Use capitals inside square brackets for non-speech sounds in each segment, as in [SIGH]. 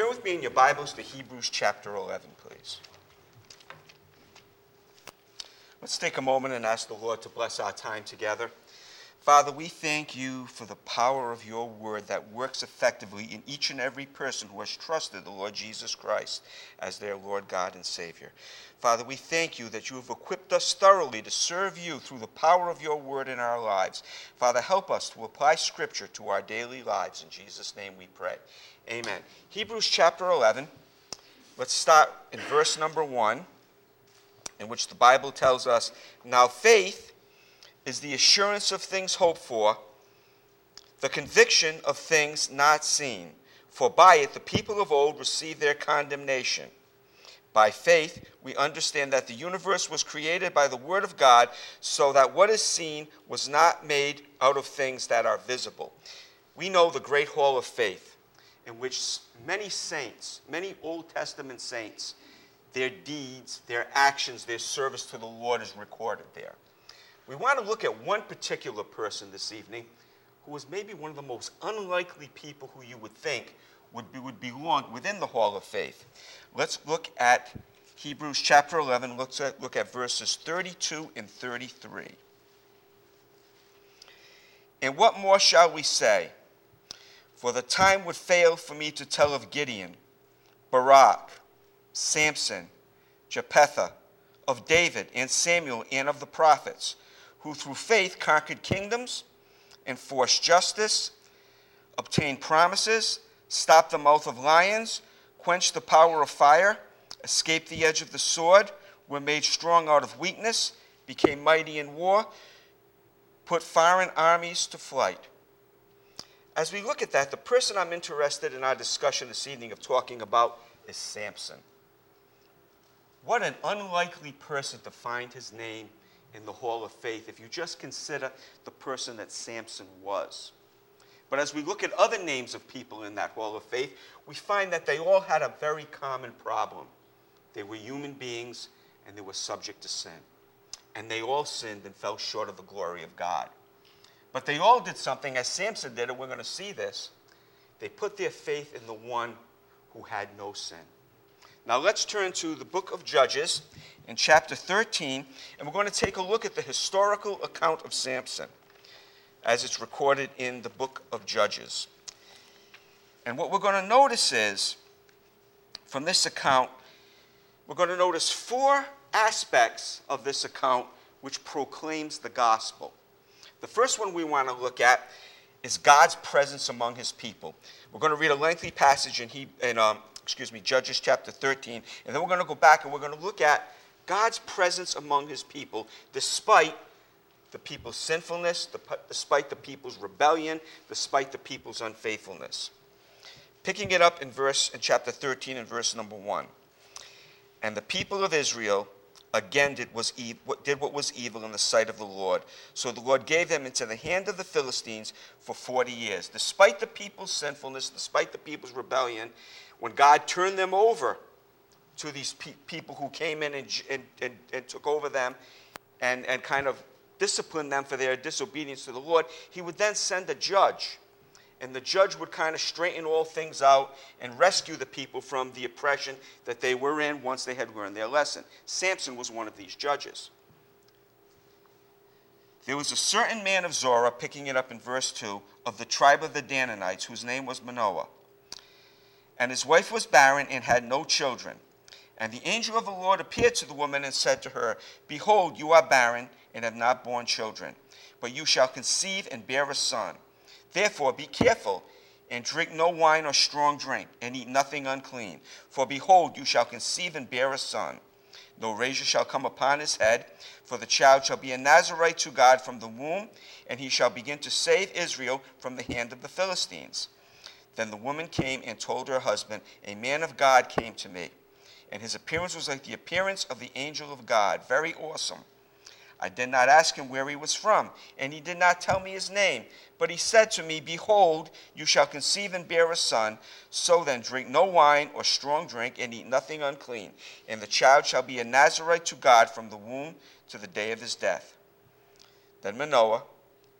Turn with me in your Bibles to Hebrews chapter 11, please. Let's take a moment and ask the Lord to bless our time together. Father, we thank you for the power of your word that works effectively in each and every person who has trusted the Lord Jesus Christ as their Lord, God, and Savior. Father, we thank you that you have equipped us thoroughly to serve you through the power of your word in our lives. Father, help us to apply Scripture to our daily lives. In Jesus' name we pray. Amen. Hebrews chapter 11. Let's start in verse number 1, in which the Bible tells us Now faith is the assurance of things hoped for, the conviction of things not seen. For by it the people of old received their condemnation. By faith, we understand that the universe was created by the Word of God, so that what is seen was not made out of things that are visible. We know the great hall of faith, in which many saints, many Old Testament saints, their deeds, their actions, their service to the Lord is recorded there. We want to look at one particular person this evening who is maybe one of the most unlikely people who you would think would, be, would belong within the Hall of Faith. Let's look at Hebrews chapter 11, let's at, look at verses 32 and 33. And what more shall we say? For the time would fail for me to tell of Gideon, Barak, Samson, Jephthah, of David and Samuel, and of the prophets who through faith conquered kingdoms, enforced justice, obtained promises, stopped the mouth of lions, quenched the power of fire, escaped the edge of the sword, were made strong out of weakness, became mighty in war, put foreign armies to flight. As we look at that, the person I'm interested in our discussion this evening of talking about is Samson. What an unlikely person to find his name in the hall of faith if you just consider the person that Samson was. But as we look at other names of people in that hall of faith, we find that they all had a very common problem. They were human beings and they were subject to sin. And they all sinned and fell short of the glory of God. But they all did something, as Samson did, and we're going to see this. They put their faith in the one who had no sin. Now let's turn to the book of Judges in chapter 13, and we're going to take a look at the historical account of Samson as it's recorded in the book of Judges. And what we're going to notice is, from this account, we're going to notice four aspects of this account which proclaims the gospel. The first one we want to look at is God's presence among his people. We're going to read a lengthy passage in, he, in um, excuse me, Judges chapter 13, and then we're going to go back and we're going to look at God's presence among his people despite the people's sinfulness, despite the people's rebellion, despite the people's unfaithfulness. Picking it up in verse in chapter 13 and verse number 1. And the people of Israel again did, was did what was evil in the sight of the Lord. So the Lord gave them into the hand of the Philistines for 40 years. Despite the people's sinfulness, despite the people's rebellion, when God turned them over to these pe- people who came in and, and, and, and took over them and, and kind of disciplined them for their disobedience to the Lord, he would then send a judge. And the judge would kind of straighten all things out and rescue the people from the oppression that they were in once they had learned their lesson. Samson was one of these judges. There was a certain man of Zorah, picking it up in verse 2, of the tribe of the Danites, whose name was Manoah. And his wife was barren and had no children. And the angel of the Lord appeared to the woman and said to her, Behold, you are barren and have not borne children, but you shall conceive and bear a son. Therefore, be careful and drink no wine or strong drink, and eat nothing unclean. For behold, you shall conceive and bear a son. No razor shall come upon his head, for the child shall be a Nazarite to God from the womb, and he shall begin to save Israel from the hand of the Philistines. Then the woman came and told her husband, A man of God came to me and his appearance was like the appearance of the angel of God, very awesome. I did not ask him where he was from, and he did not tell me his name. But he said to me, Behold, you shall conceive and bear a son. So then, drink no wine or strong drink, and eat nothing unclean. And the child shall be a Nazarite to God from the womb to the day of his death. Then Manoah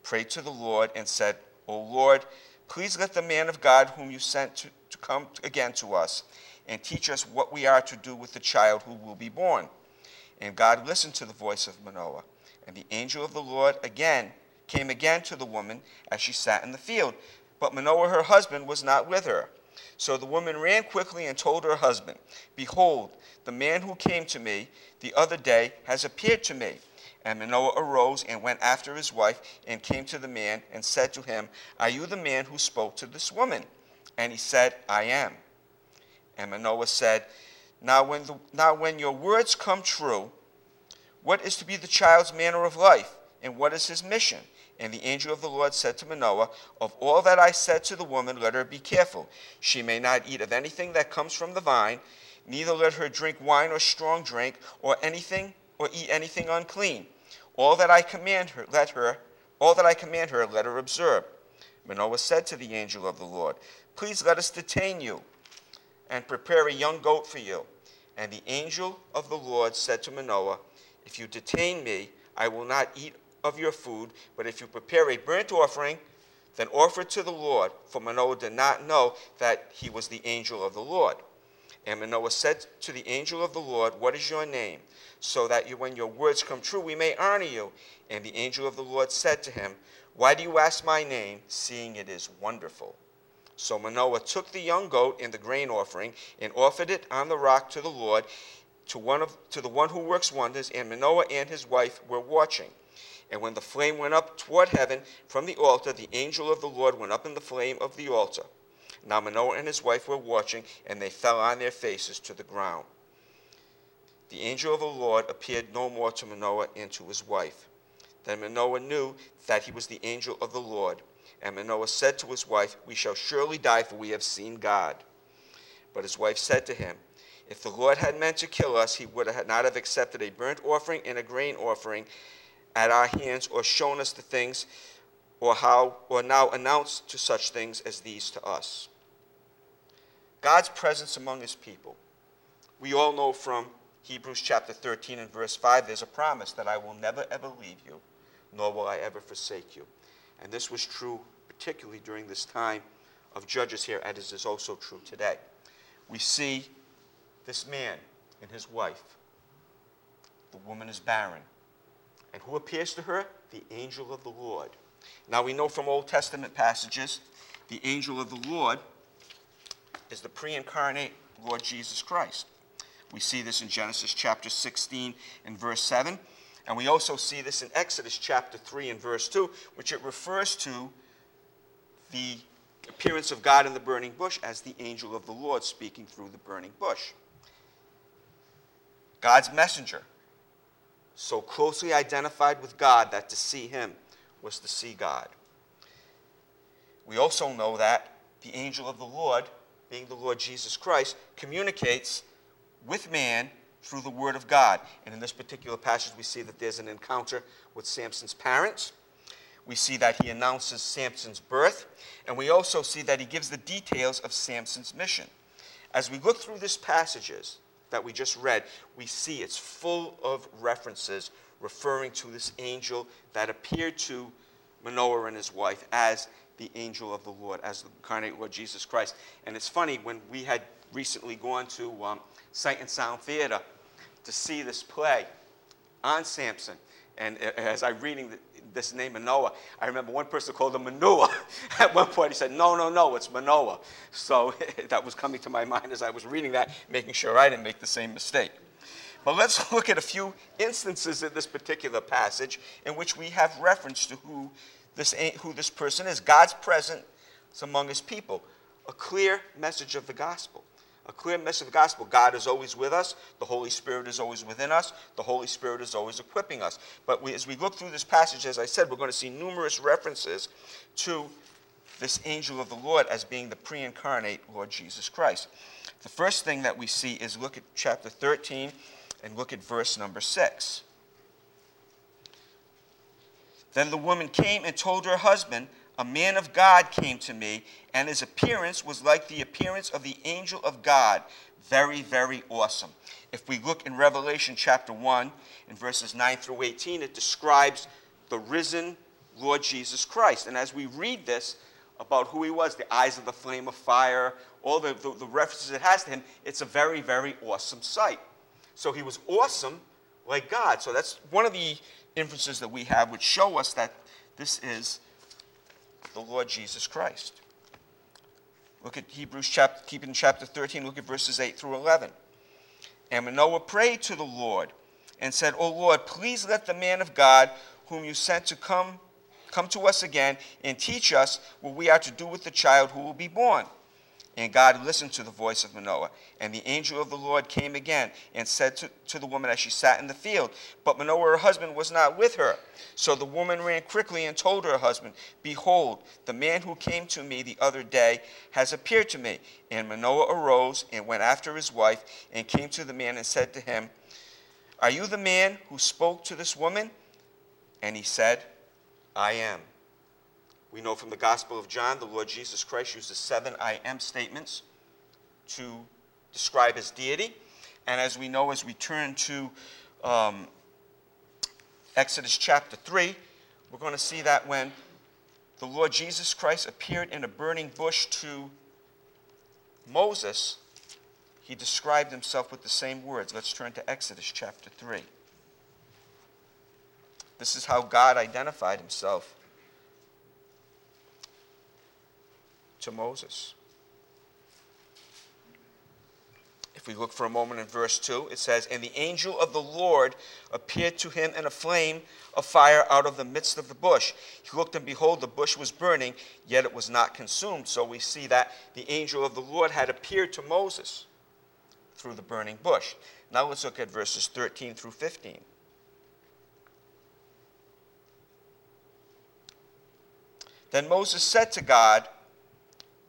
prayed to the Lord and said, O Lord, please let the man of God whom you sent to, to come again to us and teach us what we are to do with the child who will be born. And God listened to the voice of Manoah. And the angel of the Lord again came again to the woman as she sat in the field. But Manoah, her husband, was not with her. So the woman ran quickly and told her husband, Behold, the man who came to me the other day has appeared to me. And Manoah arose and went after his wife and came to the man and said to him, Are you the man who spoke to this woman? And he said, I am. And Manoah said, Now when, the, now when your words come true, what is to be the child's manner of life, and what is his mission? And the angel of the Lord said to Manoah, Of all that I said to the woman, let her be careful. She may not eat of anything that comes from the vine, neither let her drink wine or strong drink, or anything, or eat anything unclean. All that I command her, let her, all that I command her, let her observe. Manoah said to the angel of the Lord, Please let us detain you and prepare a young goat for you. And the angel of the Lord said to Manoah, If you detain me, I will not eat of your food, but if you prepare a burnt offering, then offer it to the Lord. For Manoah did not know that he was the angel of the Lord. And Manoah said to the angel of the Lord, What is your name? So that you, when your words come true, we may honor you. And the angel of the Lord said to him, Why do you ask my name, seeing it is wonderful? So Manoah took the young goat and the grain offering and offered it on the rock to the Lord, to, one of, to the one who works wonders. And Manoah and his wife were watching. And when the flame went up toward heaven from the altar, the angel of the Lord went up in the flame of the altar. Now Manoah and his wife were watching, and they fell on their faces to the ground. The angel of the Lord appeared no more to Manoah and to his wife. Then Manoah knew that he was the angel of the Lord. And Manoah said to his wife, We shall surely die, for we have seen God. But his wife said to him, If the Lord had meant to kill us, he would not have accepted a burnt offering and a grain offering at our hands, or shown us the things, or how, or now announced to such things as these to us. God's presence among his people. We all know from Hebrews chapter 13 and verse 5, there's a promise that I will never ever leave you, nor will I ever forsake you. And this was true particularly during this time of judges here, as is also true today. We see this man and his wife. The woman is barren. And who appears to her? The angel of the Lord. Now we know from Old Testament passages, the angel of the Lord is the pre incarnate Lord Jesus Christ. We see this in Genesis chapter 16 and verse 7. And we also see this in Exodus chapter 3 and verse 2, which it refers to the appearance of God in the burning bush as the angel of the Lord speaking through the burning bush. God's messenger, so closely identified with God that to see him was to see God. We also know that the angel of the Lord, being the Lord Jesus Christ, communicates with man through the Word of God. And in this particular passage, we see that there's an encounter with Samson's parents. We see that he announces Samson's birth. And we also see that he gives the details of Samson's mission. As we look through these passages that we just read, we see it's full of references referring to this angel that appeared to Manoah and his wife as the angel of the Lord, as the incarnate Lord Jesus Christ. And it's funny, when we had recently gone to um, Sight and Sound Theater to see this play on Samson. And as I'm reading this name Manoah, I remember one person called him Manoah. [LAUGHS] At one point, he said, No, no, no, it's Manoah. So [LAUGHS] that was coming to my mind as I was reading that, making sure I didn't make the same mistake. But let's [LAUGHS] look at a few instances in this particular passage in which we have reference to who this, ain't who this person is. God's presence among his people. A clear message of the gospel a clear message of the gospel. God is always with us. The Holy Spirit is always within us. The Holy Spirit is always equipping us. But we, as we look through this passage, as I said, we're going to see numerous references to this angel of the Lord as being the pre incarnate Lord Jesus Christ. The first thing that we see is look at chapter 13 and look at verse number 6. Then the woman came and told her husband, a man of God came to me, and his appearance was like the appearance of the angel of God. Very, very awesome. If we look in Revelation chapter 1, in verses 9 through 18, it describes the risen Lord Jesus Christ. And as we read this about who he was, the eyes of the flame of fire, all the, the, the references it has to him, it's a very, very awesome sight. So he was awesome like God. So that's one of the inferences that we have which show us that this is the Lord Jesus Christ. Look at Hebrews chapter, keep in chapter 13, look at verses 8 through 11. And Manoah prayed to the Lord and said, O Lord, please let the man of God whom you sent to come come to us again and teach us what we are to do with the child who will be born. And God listened to the voice of Manoah. And the angel of the Lord came again and said to, to the woman as she sat in the field, But Manoah, her husband, was not with her. So the woman ran quickly and told her husband, Behold, the man who came to me the other day has appeared to me. And Manoah arose and went after his wife and came to the man and said to him, Are you the man who spoke to this woman? And he said, I am. We know from the Gospel of John, the Lord Jesus Christ uses seven I am statements to describe his deity. And as we know, as we turn to um, Exodus chapter 3, we're going to see that when the Lord Jesus Christ appeared in a burning bush to Moses, he described himself with the same words. Let's turn to Exodus chapter 3. This is how God identified himself to Moses. If we look for a moment in verse 2, it says, And the angel of the Lord appeared to him in a flame of fire out of the midst of the bush. He looked, and behold, the bush was burning, yet it was not consumed. So we see that the angel of the Lord had appeared to Moses through the burning bush. Now let's look at verses 13 through 15. Then Moses said to God,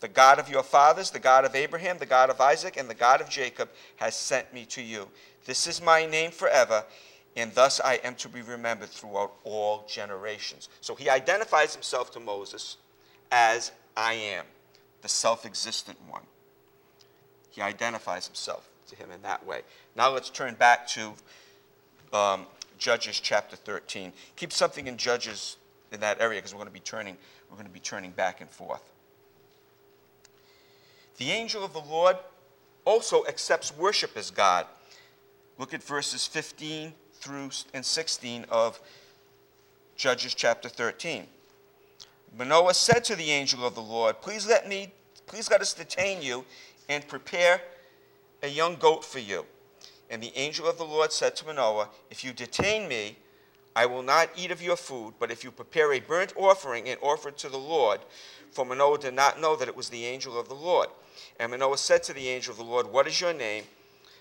the God of your fathers, the God of Abraham, the God of Isaac, and the God of Jacob has sent me to you. This is my name forever, and thus I am to be remembered throughout all generations. So he identifies himself to Moses as I am, the self existent one. He identifies himself to him in that way. Now let's turn back to um, Judges chapter 13. Keep something in Judges in that area because we're going to be turning we're going to be turning back and forth. The angel of the Lord also accepts worship as God. Look at verses 15 through and 16 of Judges chapter 13. Manoah said to the angel of the Lord, Please let me, please let us detain you and prepare a young goat for you. And the angel of the Lord said to Manoah, If you detain me, I will not eat of your food, but if you prepare a burnt offering and offer it to the Lord, for Manoah did not know that it was the angel of the Lord. And Manoah said to the angel of the Lord, What is your name?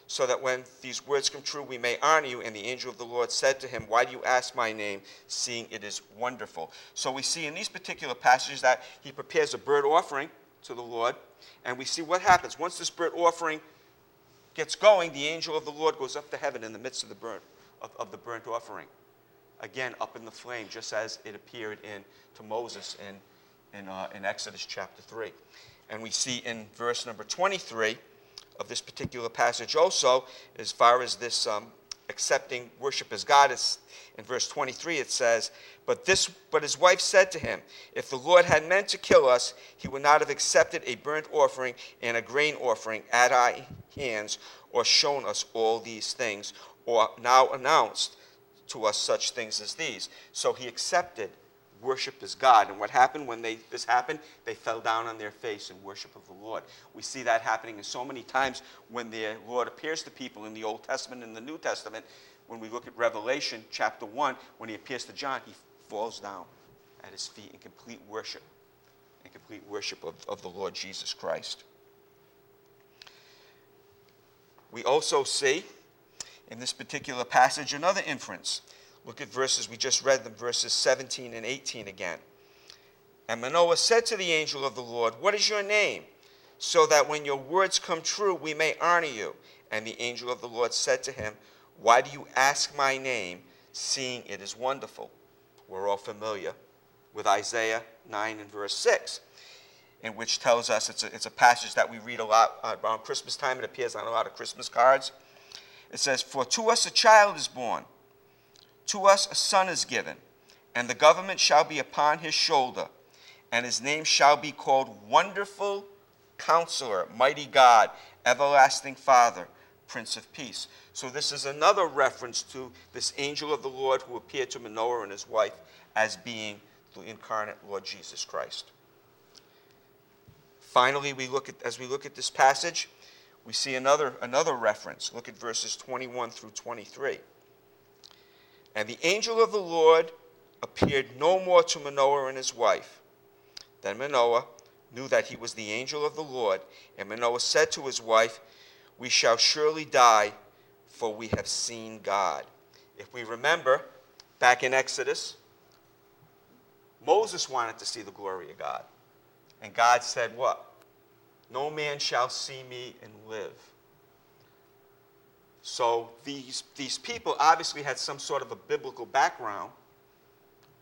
So that when these words come true, we may honor you. And the angel of the Lord said to him, Why do you ask my name, seeing it is wonderful? So we see in these particular passages that he prepares a burnt offering to the Lord. And we see what happens. Once this burnt offering gets going, the angel of the Lord goes up to heaven in the midst of the burnt, of, of the burnt offering. Again, up in the flame, just as it appeared in, to Moses in, in, uh, in Exodus chapter 3. And we see in verse number 23 of this particular passage also, as far as this um, accepting worship as God, is in verse 23 it says, but, this, but his wife said to him, If the Lord had meant to kill us, he would not have accepted a burnt offering and a grain offering at our hands, or shown us all these things, or now announced to us such things as these. So he accepted worship as God. And what happened when they, this happened? They fell down on their face in worship of the Lord. We see that happening in so many times when the Lord appears to people in the Old Testament and the New Testament. When we look at Revelation chapter 1, when he appears to John, he falls down at his feet in complete worship, in complete worship of, of the Lord Jesus Christ. We also see in this particular passage another inference Look at verses, we just read them, verses 17 and 18 again. And Manoah said to the angel of the Lord, What is your name? So that when your words come true, we may honor you. And the angel of the Lord said to him, Why do you ask my name, seeing it is wonderful? We're all familiar with Isaiah 9 and verse 6, in which tells us it's a, it's a passage that we read a lot uh, around Christmas time. It appears on a lot of Christmas cards. It says, For to us a child is born, to us a son is given, and the government shall be upon his shoulder, and his name shall be called Wonderful Counselor, Mighty God, Everlasting Father, Prince of Peace. So, this is another reference to this angel of the Lord who appeared to Manoah and his wife as being the incarnate Lord Jesus Christ. Finally, we look at, as we look at this passage, we see another, another reference. Look at verses 21 through 23. And the angel of the Lord appeared no more to Manoah and his wife. Then Manoah knew that he was the angel of the Lord, and Manoah said to his wife, We shall surely die, for we have seen God. If we remember, back in Exodus, Moses wanted to see the glory of God. And God said, What? No man shall see me and live. So these, these people obviously had some sort of a biblical background,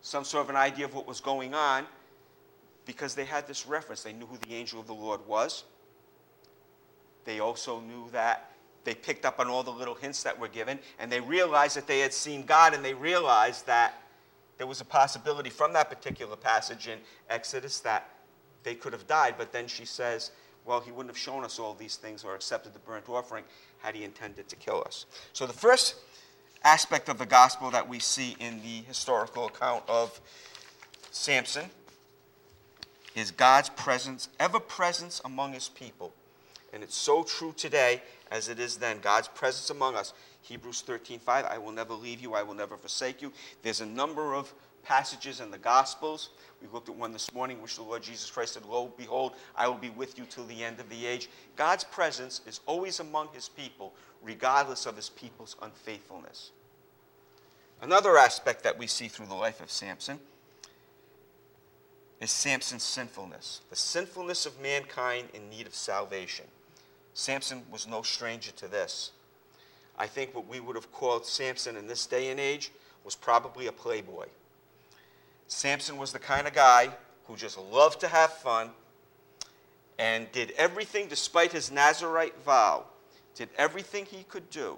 some sort of an idea of what was going on, because they had this reference. They knew who the angel of the Lord was. They also knew that they picked up on all the little hints that were given, and they realized that they had seen God, and they realized that there was a possibility from that particular passage in Exodus that they could have died. But then she says, well, he wouldn't have shown us all these things or accepted the burnt offering had he intended to kill us. So the first aspect of the gospel that we see in the historical account of Samson is God's presence, ever presence among his people. And it's so true today as it is then. God's presence among us. Hebrews 13, 5, I will never leave you, I will never forsake you. There's a number of passages in the Gospels. We looked at one this morning, which the Lord Jesus Christ said, Lo, behold, I will be with you till the end of the age. God's presence is always among his people, regardless of his people's unfaithfulness. Another aspect that we see through the life of Samson is Samson's sinfulness, the sinfulness of mankind in need of salvation. Samson was no stranger to this. I think what we would have called Samson in this day and age was probably a playboy. Samson was the kind of guy who just loved to have fun and did everything despite his Nazarite vow, did everything he could do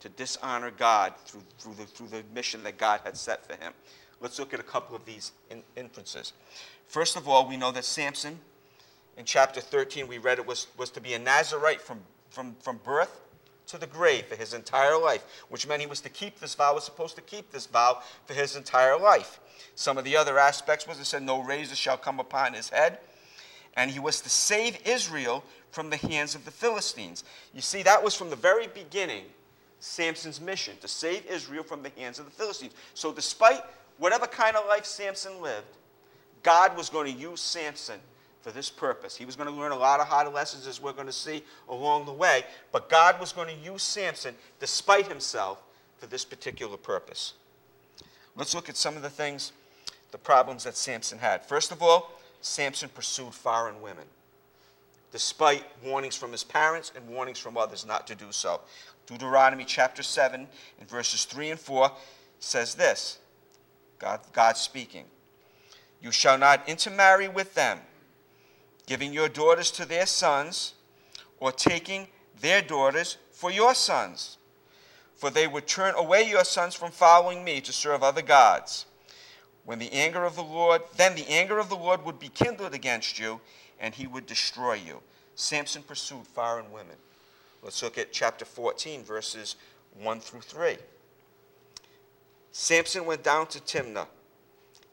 to dishonor God through, through, the, through the mission that God had set for him. Let's look at a couple of these in, inferences. First of all, we know that Samson, in chapter 13, we read it was, was to be a Nazarite from, from, from birth to the grave for his entire life, which meant he was to keep this vow, was supposed to keep this vow for his entire life. Some of the other aspects was it said, No razor shall come upon his head. And he was to save Israel from the hands of the Philistines. You see, that was from the very beginning Samson's mission, to save Israel from the hands of the Philistines. So, despite whatever kind of life Samson lived, God was going to use Samson for this purpose. He was going to learn a lot of hard lessons, as we're going to see along the way, but God was going to use Samson, despite himself, for this particular purpose. Let's look at some of the things, the problems that Samson had. First of all, Samson pursued foreign women, despite warnings from his parents and warnings from others not to do so. Deuteronomy chapter 7, in verses 3 and 4, says this God, God speaking. You shall not intermarry with them giving your daughters to their sons, or taking their daughters for your sons. For they would turn away your sons from following me to serve other gods. When the anger of the Lord, then the anger of the Lord would be kindled against you, and he would destroy you. Samson pursued foreign women. Let's look at chapter 14, verses 1 through 3. Samson went down to Timnah,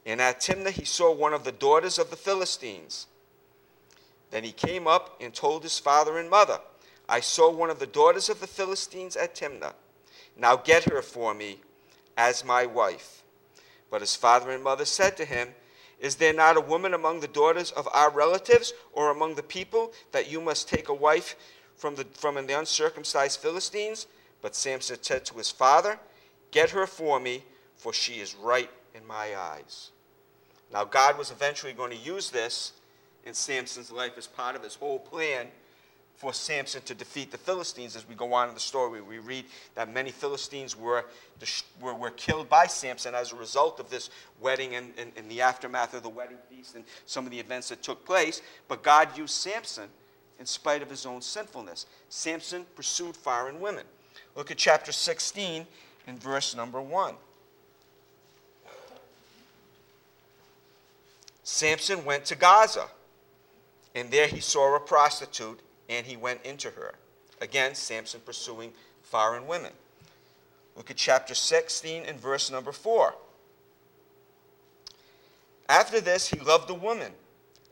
and at Timnah he saw one of the daughters of the Philistines. Then he came up and told his father and mother, I saw one of the daughters of the Philistines at Timnah. Now get her for me as my wife. But his father and mother said to him, Is there not a woman among the daughters of our relatives or among the people that you must take a wife from the, from the uncircumcised Philistines? But Samson said to his father, Get her for me, for she is right in my eyes. Now, God was eventually going to use this in Samson's life as part of his whole plan for Samson to defeat the Philistines as we go on in the story. We read that many Philistines were, were, were killed by Samson as a result of this wedding and, and, and the aftermath of the wedding feast and some of the events that took place. But God used Samson in spite of his own sinfulness. Samson pursued foreign women. Look at chapter 16 and verse number 1. Samson went to Gaza, and there he saw a prostitute, and he went into her. Again, Samson pursuing foreign women. Look at chapter 16 and verse number 4. After this, he loved a woman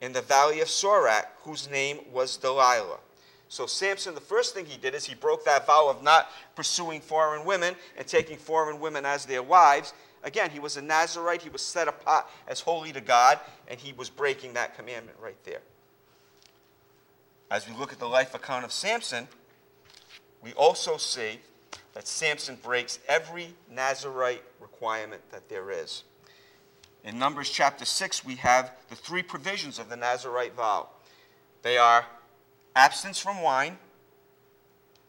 in the valley of Sorek, whose name was Delilah. So Samson, the first thing he did is he broke that vow of not pursuing foreign women and taking foreign women as their wives. Again, he was a Nazarite. He was set apart as holy to God, and he was breaking that commandment right there. As we look at the life account of Samson, we also see that Samson breaks every Nazarite requirement that there is. In Numbers chapter 6, we have the three provisions of the Nazarite vow. They are abstinence from wine,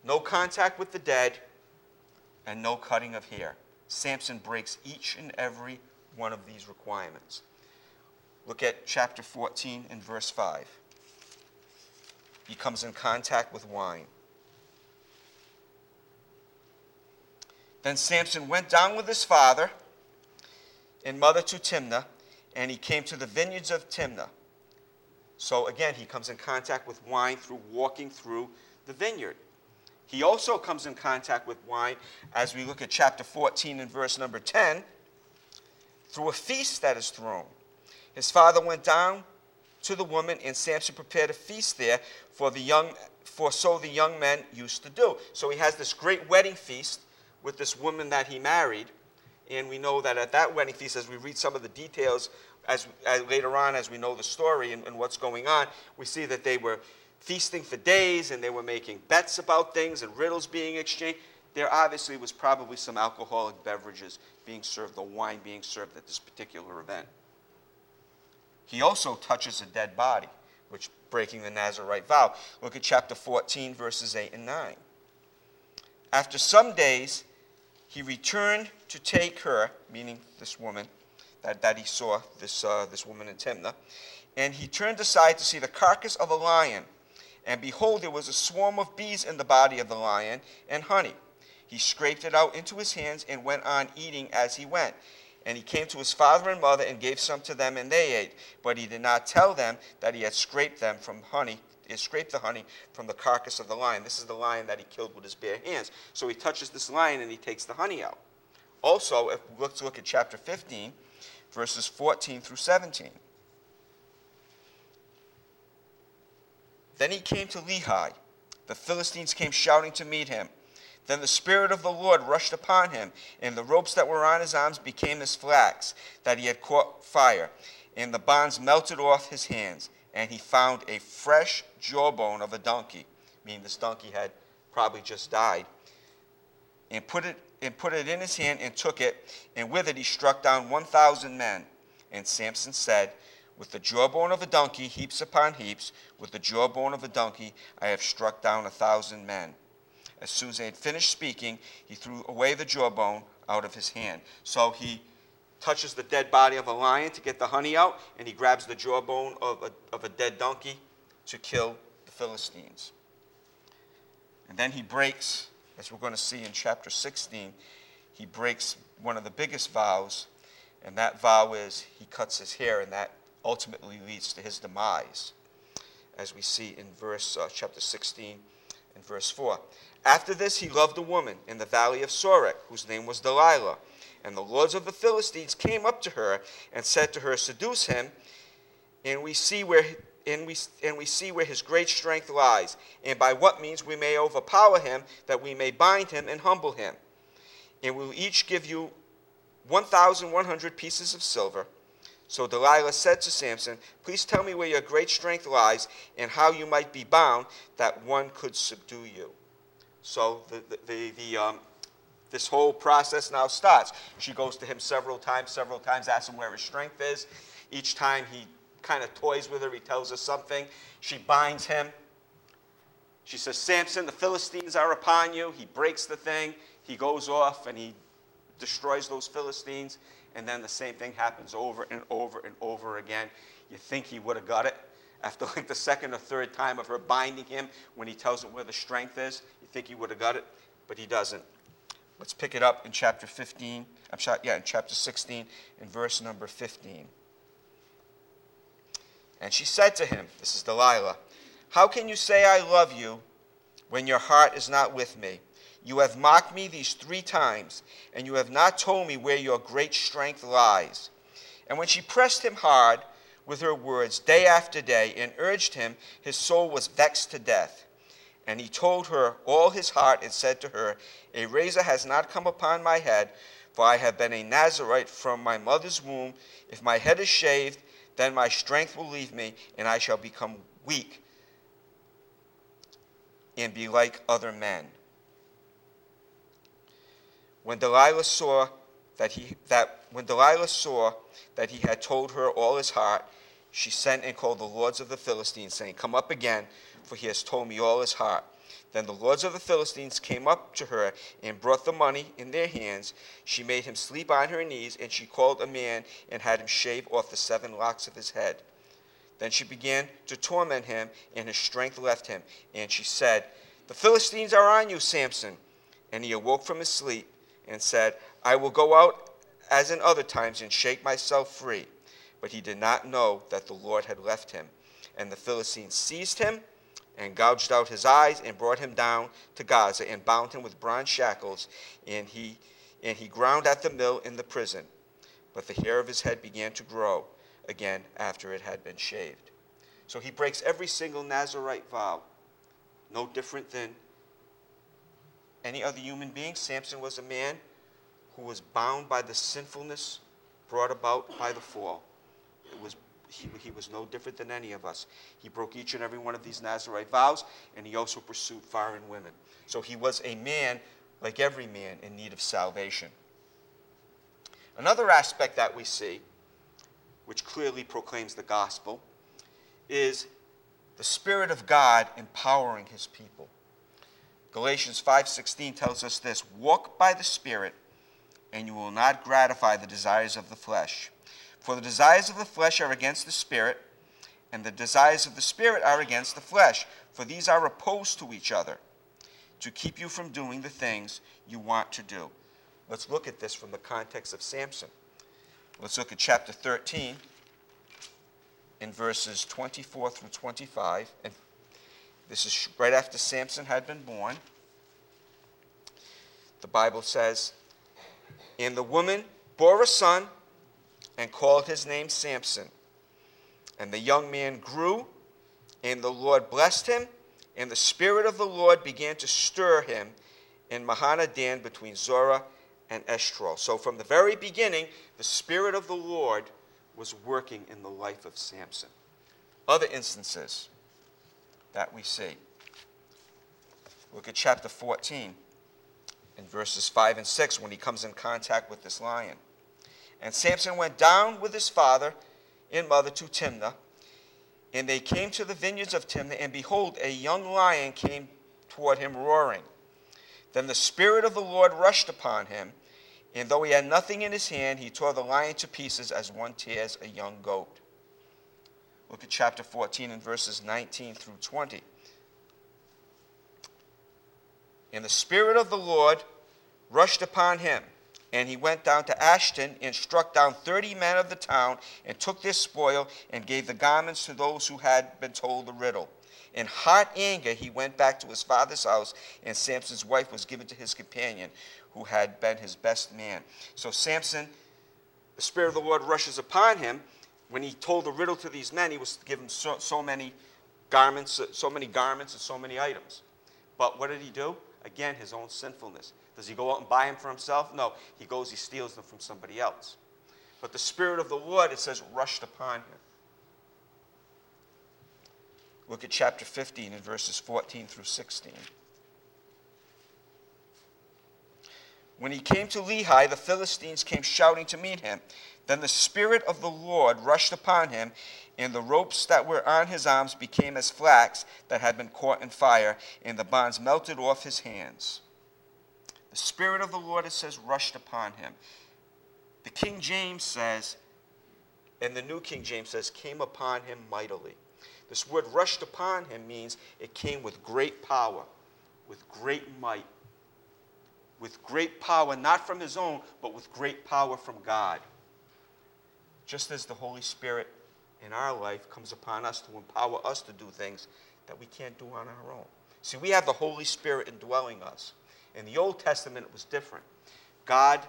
no contact with the dead, and no cutting of hair. Samson breaks each and every one of these requirements. Look at chapter 14 and verse 5. He comes in contact with wine. Then Samson went down with his father and mother to Timnah, and he came to the vineyards of Timnah. So again, he comes in contact with wine through walking through the vineyard. He also comes in contact with wine as we look at chapter 14 and verse number 10 through a feast that is thrown. His father went down to the woman, and Samson prepared a feast there for the young, for so the young men used to do. So he has this great wedding feast with this woman that he married, and we know that at that wedding feast, as we read some of the details as, as later on, as we know the story and, and what's going on, we see that they were feasting for days and they were making bets about things and riddles being exchanged. There obviously was probably some alcoholic beverages being served, the wine being served at this particular event. He also touches a dead body, which breaking the Nazarite vow. Look at chapter 14, verses 8 and 9. After some days, he returned to take her, meaning this woman, that, that he saw, this, uh, this woman in Timnah, and he turned aside to see the carcass of a lion. And behold, there was a swarm of bees in the body of the lion and honey. He scraped it out into his hands and went on eating as he went. And he came to his father and mother and gave some to them, and they ate. But he did not tell them that he had scraped them from honey. He scraped the honey from the carcass of the lion. This is the lion that he killed with his bare hands. So he touches this lion and he takes the honey out. Also, if let's look at chapter 15, verses 14 through 17. Then he came to Lehi. The Philistines came shouting to meet him. Then the Spirit of the Lord rushed upon him, and the ropes that were on his arms became as flax that he had caught fire, and the bonds melted off his hands. And he found a fresh jawbone of a donkey, meaning this donkey had probably just died, and put it and put it in his hand and took it, and with it he struck down one thousand men. And Samson said, With the jawbone of a donkey, heaps upon heaps, with the jawbone of a donkey, I have struck down a thousand men. As soon as they had finished speaking, he threw away the jawbone out of his hand. So he touches the dead body of a lion to get the honey out, and he grabs the jawbone of a, of a dead donkey to kill the Philistines. And then he breaks as we're going to see in chapter 16, he breaks one of the biggest vows, and that vow is he cuts his hair, and that ultimately leads to his demise, as we see in verse uh, chapter 16 and verse 4. After this, he loved a woman in the valley of Sorek, whose name was Delilah. And the lords of the Philistines came up to her and said to her, Seduce him, and we see where and we, and we see where his great strength lies, and by what means we may overpower him, that we may bind him and humble him. And we will each give you 1,100 pieces of silver. So Delilah said to Samson, Please tell me where your great strength lies, and how you might be bound, that one could subdue you. So the, the, the, the um, this whole process now starts. She goes to him several times, several times, asks him where his strength is. Each time he kind of toys with her. He tells her something. She binds him She says, Samson, the Philistines are upon you. He breaks the thing. He goes off and he destroys those Philistines. And then the same thing happens over and over and over again. You think he would have got it after [LAUGHS] like the second or third time of her binding him when he tells her where the strength is. Think he would have got it, but he doesn't. Let's pick it up in chapter 15. I'm sorry, yeah, in chapter 16, in verse number 15. And she said to him, This is Delilah, How can you say I love you when your heart is not with me? You have mocked me these three times, and you have not told me where your great strength lies. And when she pressed him hard with her words day after day and urged him, his soul was vexed to death. And he told her all his heart and said to her, A razor has not come upon my head, for I have been a Nazarite from my mother's womb. If my head is shaved, then my strength will leave me, and I shall become weak and be like other men. When Delilah saw that he that when Delilah saw that he had told her all his heart, she sent and called the lords of the Philistines, saying, Come up again, for he has told me all his heart. Then the lords of the Philistines came up to her and brought the money in their hands. She made him sleep on her knees, and she called a man and had him shave off the seven locks of his head. Then she began to torment him, and his strength left him. And she said, The Philistines are on you, Samson. And he awoke from his sleep and said, I will go out as in other times and shake myself free. But he did not know that the Lord had left him. And the Philistines seized him and gouged out his eyes and brought him down to Gaza and bound him with bronze shackles. And he, and he ground at the mill in the prison. But the hair of his head began to grow again after it had been shaved. So he breaks every single Nazarite vow, no different than any other human being. Samson was a man who was bound by the sinfulness brought about by the fall. It was, he, he was no different than any of us. He broke each and every one of these Nazarite vows, and he also pursued foreign women. So he was a man, like every man, in need of salvation. Another aspect that we see, which clearly proclaims the gospel, is the Spirit of God empowering his people. Galatians 5:16 tells us this, walk by the Spirit and you will not gratify the desires of the flesh. For the desires of the flesh are against the Spirit, and the desires of the Spirit are against the flesh, for these are opposed to each other, to keep you from doing the things you want to do. Let's look at this from the context of Samson. Let's look at chapter 13 in verses 24 through 25. And this is right after Samson had been born. The Bible says, and the woman bore a son and called his name Samson. And the young man grew, and the Lord blessed him, and the Spirit of the Lord began to stir him in Mahaneh-dan between Zorah and Eshtaol. So from the very beginning, the Spirit of the Lord was working in the life of Samson. Other instances that we see. Look at chapter 14 in verses 5 and 6 when he comes in contact with this lion. And Samson went down with his father and mother to Timnah, and they came to the vineyards of Timnah, and behold, a young lion came toward him roaring. Then the Spirit of the Lord rushed upon him, and though he had nothing in his hand, he tore the lion to pieces as one tears a young goat. Look at chapter 14 and verses 19 through 20. And the Spirit of the Lord rushed upon him. And he went down to Ashdod and struck down thirty men of the town and took their spoil and gave the garments to those who had been told the riddle. In hot anger, he went back to his father's house, and Samson's wife was given to his companion, who had been his best man. So Samson, the Spirit of the Lord rushes upon him. When he told the riddle to these men, he was given so, so many garments, so many garments, and so many items. But what did he do? Again, his own sinfulness. Does he go out and buy them for himself? No. He goes, he steals them from somebody else. But the Spirit of the Lord, it says, rushed upon him. Look at chapter 15 and verses 14 through 16. When he came to Lehi, the Philistines came shouting to meet him. Then the Spirit of the Lord rushed upon him, and the ropes that were on his arms became as flax that had been caught in fire, and the bonds melted off his hands. The Spirit of the Lord, it says, rushed upon him. The King James says, and the New King James says, came upon him mightily. This word rushed upon him means it came with great power, with great might, with great power, not from his own, but with great power from God just as the Holy Spirit in our life comes upon us to empower us to do things that we can't do on our own. See, we have the Holy Spirit indwelling us. In the Old Testament, it was different. God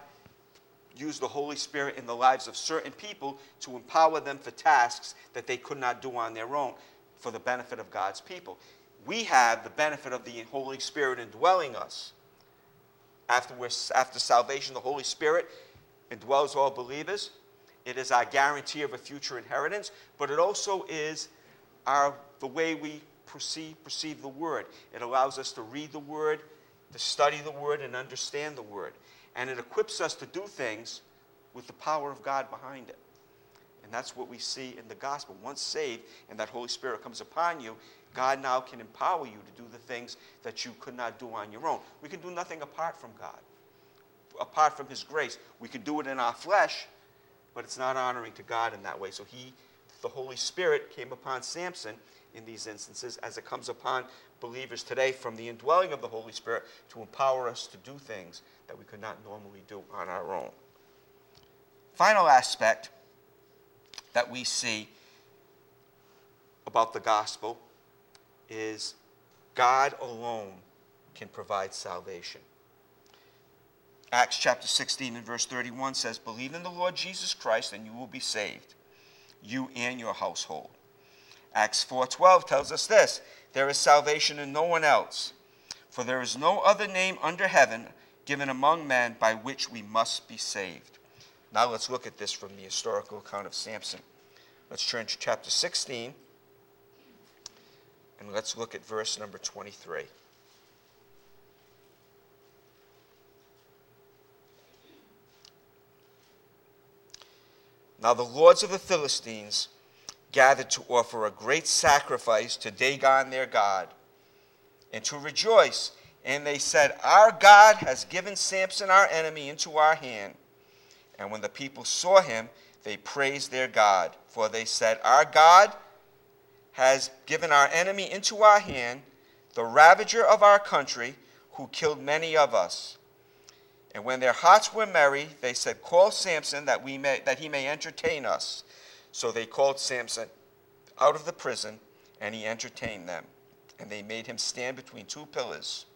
used the Holy Spirit in the lives of certain people to empower them for tasks that they could not do on their own for the benefit of God's people. We have the benefit of the Holy Spirit indwelling us. After, after salvation, the Holy Spirit indwells all believers. It is our guarantee of a future inheritance, but it also is our, the way we perceive, perceive the Word. It allows us to read the Word, to study the Word, and understand the Word. And it equips us to do things with the power of God behind it. And that's what we see in the gospel. Once saved and that Holy Spirit comes upon you, God now can empower you to do the things that you could not do on your own. We can do nothing apart from God, apart from His grace. We can do it in our flesh, but it's not honoring to God in that way. So he, the Holy Spirit came upon Samson in these instances as it comes upon believers today from the indwelling of the Holy Spirit to empower us to do things that we could not normally do on our own. Final aspect that we see about the gospel is God alone can provide salvation. Acts chapter 16 and verse 31 says, Believe in the Lord Jesus Christ and you will be saved, you and your household. Acts 4:12 tells us this, there is salvation in no one else, for there is no other name under heaven given among men by which we must be saved. Now let's look at this from the historical account of Samson. Let's turn to chapter 16 and let's look at verse number 23. Now the lords of the Philistines gathered to offer a great sacrifice to Dagon their God and to rejoice. And they said, Our God has given Samson our enemy into our hand. And when the people saw him, they praised their God. For they said, Our God has given our enemy into our hand, the ravager of our country, who killed many of us. And when their hearts were merry, they said, Call Samson that, we may, that he may entertain us. So they called Samson out of the prison, and he entertained them. And they made him stand between two pillars.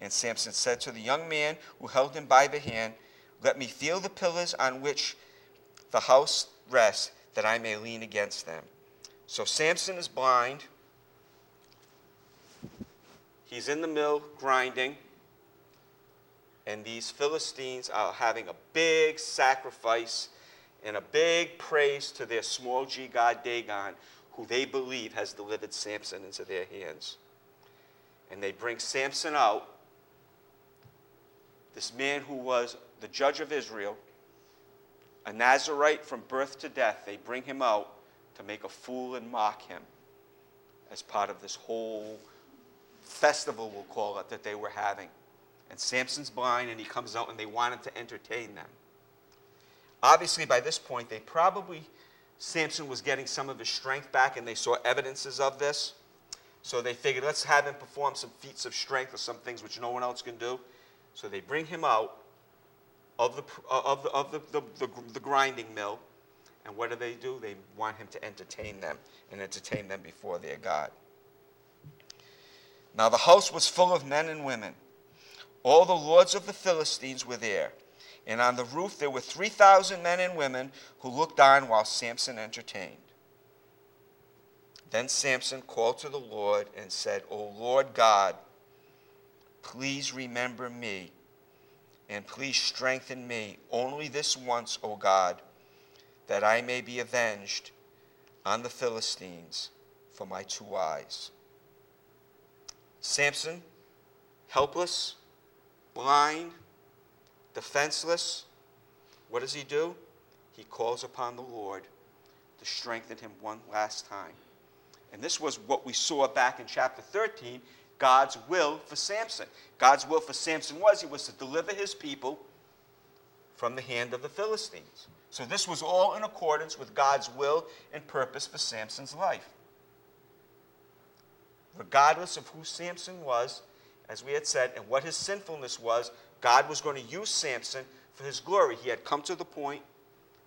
And Samson said to the young man who held him by the hand, Let me feel the pillars on which the house rests, that I may lean against them. So Samson is blind. He's in the mill grinding and these Philistines are having a big sacrifice and a big praise to their small g god Dagon, who they believe has delivered Samson into their hands. And they bring Samson out, this man who was the judge of Israel, a Nazarite from birth to death. They bring him out to make a fool and mock him as part of this whole festival, we'll call it, that they were having and Samson's blind, and he comes out, and they wanted to entertain them. Obviously, by this point, they probably, Samson was getting some of his strength back, and they saw evidences of this. So they figured, let's have him perform some feats of strength or some things which no one else can do. So they bring him out of the, uh, of the, of the, the, the, the grinding mill, and what do they do? They want him to entertain them and entertain them before their God. Now the house was full of men and women. All the lords of the Philistines were there, and on the roof there were 3,000 men and women who looked on while Samson entertained. Then Samson called to the Lord and said, O Lord God, please remember me, and please strengthen me only this once, O God, that I may be avenged on the Philistines for my two eyes. Samson, helpless, blind, defenseless, what does he do? he calls upon the Lord to strengthen him one last time. And this was what we saw back in chapter 13 God's will for Samson. God's will for Samson was he was to deliver his people from the hand of the Philistines. So this was all in accordance with God's will and purpose for Samson's life. Regardless of who Samson was, as we had said, and what his sinfulness was, God was going to use Samson for his glory. He had come to the point,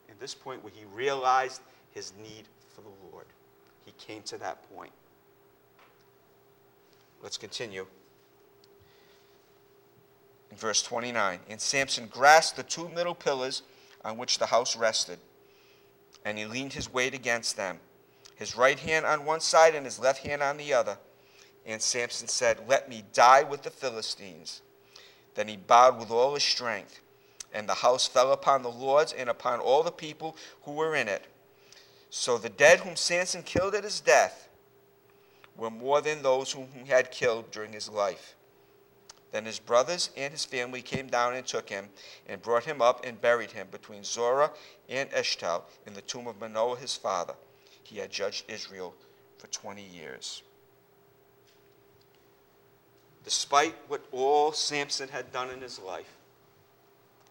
in this point, where he realized his need for the Lord. He came to that point. Let's continue. In verse 29, and Samson grasped the two middle pillars on which the house rested, and he leaned his weight against them, his right hand on one side and his left hand on the other. And Samson said, Let me die with the Philistines. Then he bowed with all his strength, and the house fell upon the lords and upon all the people who were in it. So the dead whom Samson killed at his death were more than those whom he had killed during his life. Then his brothers and his family came down and took him, and brought him up and buried him between Zorah and Eshtaol in the tomb of Manoah his father. He had judged Israel for 20 years. Despite what all Samson had done in his life,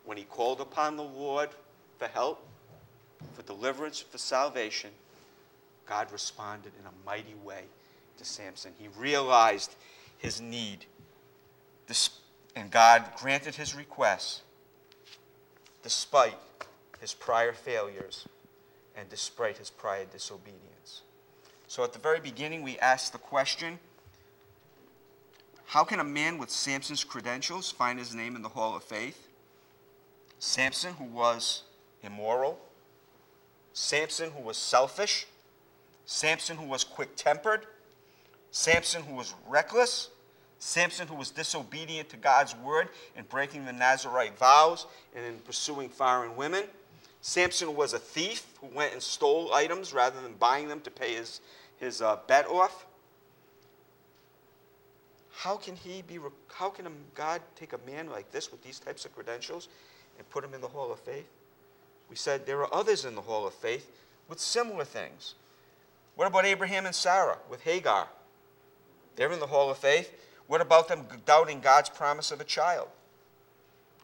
when he called upon the Lord for help, for deliverance, for salvation, God responded in a mighty way to Samson. He realized his need, and God granted his request despite his prior failures and despite his prior disobedience. So at the very beginning, we asked the question how can a man with Samson's credentials find his name in the Hall of Faith? Samson, who was immoral, Samson, who was selfish, Samson, who was quick tempered, Samson, who was reckless, Samson, who was disobedient to God's word in breaking the Nazarite vows and in pursuing foreign women. Samson was a thief who went and stole items rather than buying them to pay his, his uh, bet off. How can he be? How can God take a man like this with these types of credentials and put him in the Hall of Faith? We said there are others in the Hall of Faith with similar things. What about Abraham and Sarah with Hagar? They're in the Hall of Faith. What about them doubting God's promise of a child?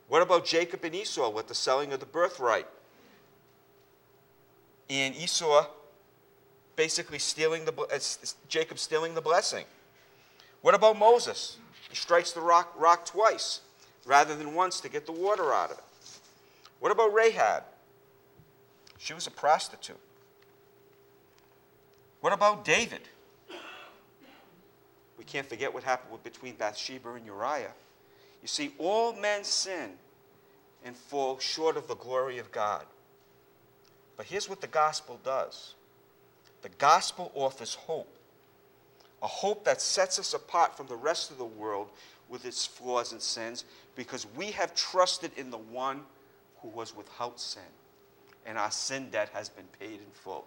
What about Jacob and Esau with the selling of the birthright? And Esau basically stealing the uh, Jacob stealing the blessing. What about Moses? He strikes the rock, rock twice rather than once to get the water out of it. What about Rahab? She was a prostitute. What about David? We can't forget what happened between Bathsheba and Uriah. You see, all men sin and fall short of the glory of God. But here's what the gospel does the gospel offers hope a hope that sets us apart from the rest of the world with its flaws and sins because we have trusted in the one who was without sin, and our sin debt has been paid in full.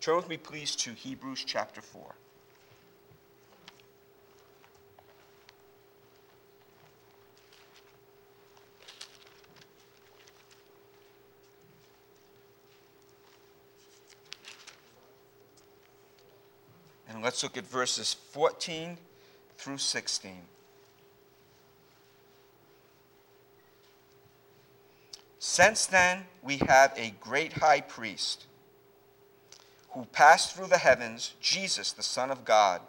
Turn with me, please, to Hebrews chapter 4. And let's look at verses 14 through 16. Since then, we have a great high priest who passed through the heavens, Jesus, the Son of God.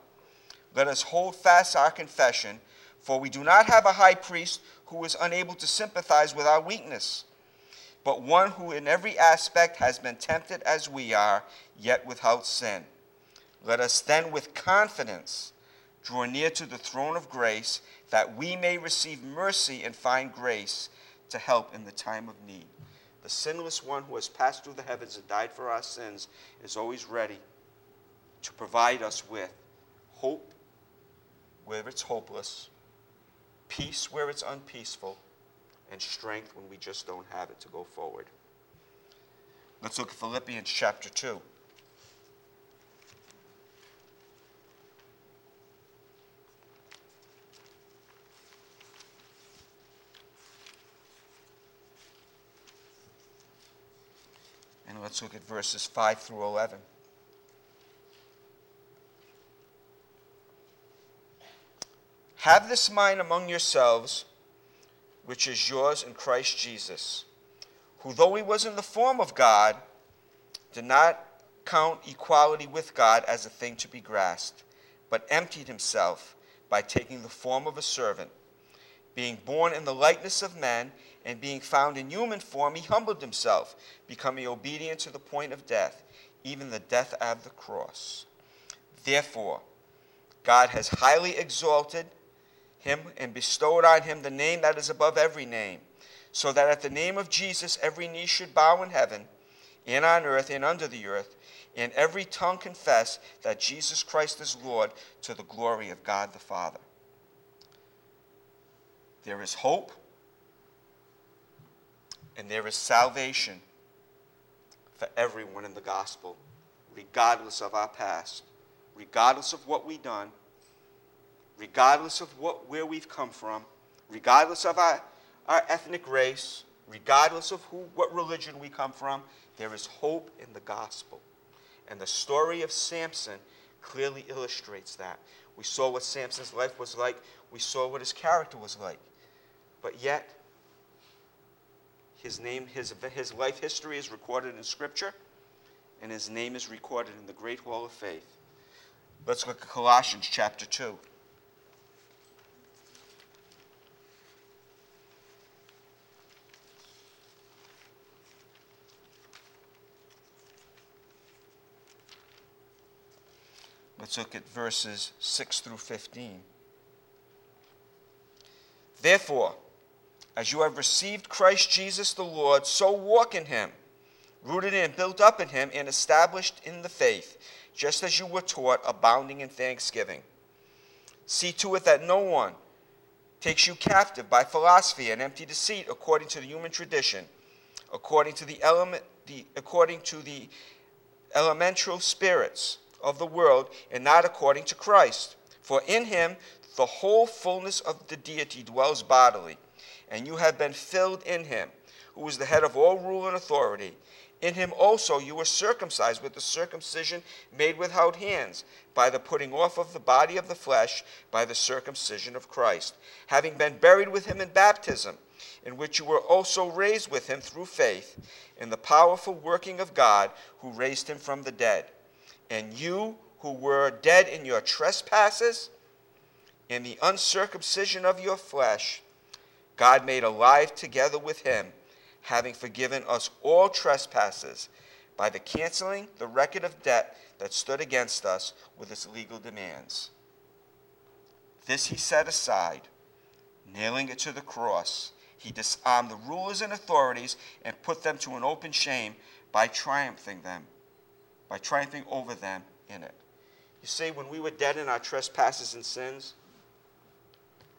Let us hold fast our confession, for we do not have a high priest who is unable to sympathize with our weakness, but one who in every aspect has been tempted as we are, yet without sin. Let us then with confidence draw near to the throne of grace that we may receive mercy and find grace to help in the time of need. The sinless one who has passed through the heavens and died for our sins is always ready to provide us with hope where it's hopeless, peace where it's unpeaceful, and strength when we just don't have it to go forward. Let's look at Philippians chapter 2. Let's look at verses 5 through 11. Have this mind among yourselves, which is yours in Christ Jesus, who, though he was in the form of God, did not count equality with God as a thing to be grasped, but emptied himself by taking the form of a servant. Being born in the likeness of men, and being found in human form, he humbled himself, becoming obedient to the point of death, even the death of the cross. Therefore, God has highly exalted him and bestowed on him the name that is above every name, so that at the name of Jesus every knee should bow in heaven, and on earth, and under the earth, and every tongue confess that Jesus Christ is Lord to the glory of God the Father. There is hope and there is salvation for everyone in the gospel, regardless of our past, regardless of what we've done, regardless of what, where we've come from, regardless of our, our ethnic race, regardless of who, what religion we come from, there is hope in the gospel. And the story of Samson clearly illustrates that. We saw what Samson's life was like, we saw what his character was like. But yet, his name, his, his life history is recorded in Scripture, and his name is recorded in the Great Wall of Faith. Let's look at Colossians chapter 2. Let's look at verses 6 through 15. Therefore, as you have received Christ Jesus the Lord, so walk in him, rooted and built up in him, and established in the faith, just as you were taught, abounding in thanksgiving. See to it that no one takes you captive by philosophy and empty deceit, according to the human tradition, according to the element, the, according to the elemental spirits of the world, and not according to Christ. For in him the whole fullness of the deity dwells bodily and you have been filled in him, who is the head of all rule and authority. In him also you were circumcised with the circumcision made without hands, by the putting off of the body of the flesh, by the circumcision of Christ, having been buried with him in baptism, in which you were also raised with him through faith, in the powerful working of God who raised him from the dead. And you who were dead in your trespasses, in the uncircumcision of your flesh, God made alive together with him, having forgiven us all trespasses by the canceling the record of debt that stood against us with its legal demands. This he set aside, nailing it to the cross. He disarmed the rulers and authorities and put them to an open shame by triumphing them, by triumphing over them in it. You see, when we were dead in our trespasses and sins,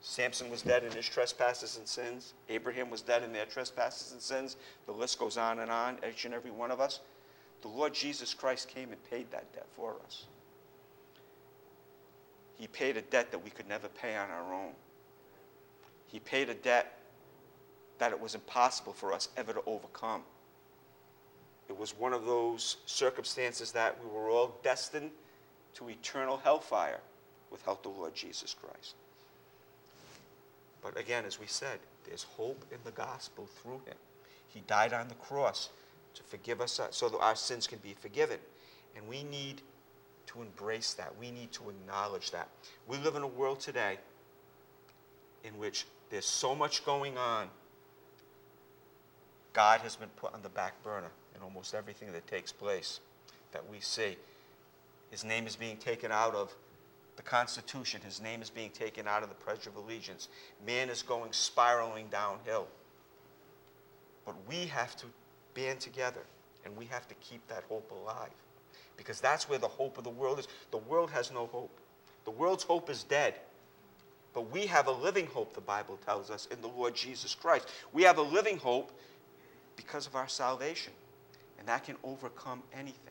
Samson was dead in his trespasses and sins. Abraham was dead in their trespasses and sins. The list goes on and on, each and every one of us. The Lord Jesus Christ came and paid that debt for us. He paid a debt that we could never pay on our own. He paid a debt that it was impossible for us ever to overcome. It was one of those circumstances that we were all destined to eternal hellfire without the Lord Jesus Christ. But again, as we said, there's hope in the gospel through him. He died on the cross to forgive us so that our sins can be forgiven. And we need to embrace that. We need to acknowledge that. We live in a world today in which there's so much going on. God has been put on the back burner in almost everything that takes place that we see. His name is being taken out of the Constitution. His name is being taken out of the Pledge of Allegiance. Man is going spiraling downhill. But we have to band together and we have to keep that hope alive because that's where the hope of the world is. The world has no hope. The world's hope is dead. But we have a living hope, the Bible tells us, in the Lord Jesus Christ. We have a living hope because of our salvation. And that can overcome anything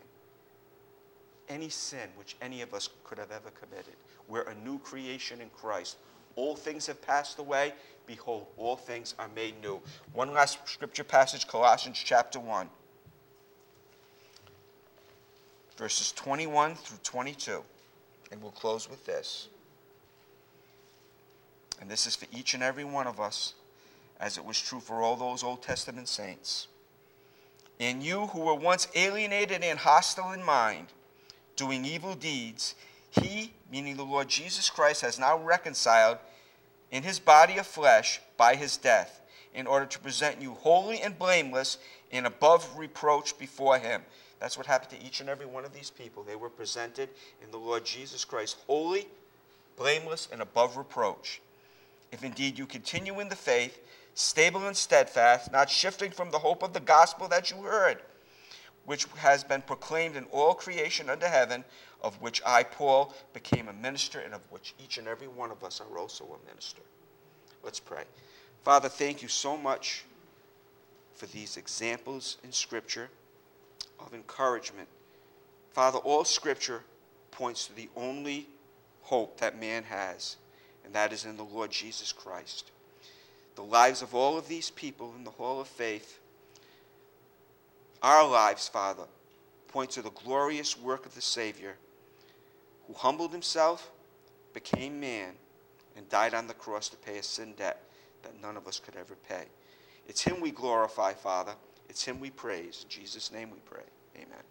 any sin which any of us could have ever committed. We're a new creation in Christ. All things have passed away. Behold, all things are made new. One last scripture passage, Colossians chapter 1. verses 21 through 22. And we'll close with this. And this is for each and every one of us, as it was true for all those Old Testament saints. And you who were once alienated and hostile in mind, doing evil deeds, he, meaning the Lord Jesus Christ, has now reconciled in his body of flesh by his death, in order to present you holy and blameless and above reproach before him. That's what happened to each and every one of these people. They were presented in the Lord Jesus Christ, holy, blameless, and above reproach. If indeed you continue in the faith, stable and steadfast, not shifting from the hope of the gospel that you heard, which has been proclaimed in all creation under heaven, of which I, Paul, became a minister, and of which each and every one of us are also a minister. Let's pray. Father, thank you so much for these examples in Scripture of encouragement. Father, all Scripture points to the only hope that man has, and that is in the Lord Jesus Christ. The lives of all of these people in the Hall of Faith, our lives, Father, point to the glorious work of the Savior who humbled himself, became man, and died on the cross to pay a sin debt that none of us could ever pay. It's him we glorify, Father. It's him we praise. In Jesus' name we pray. Amen.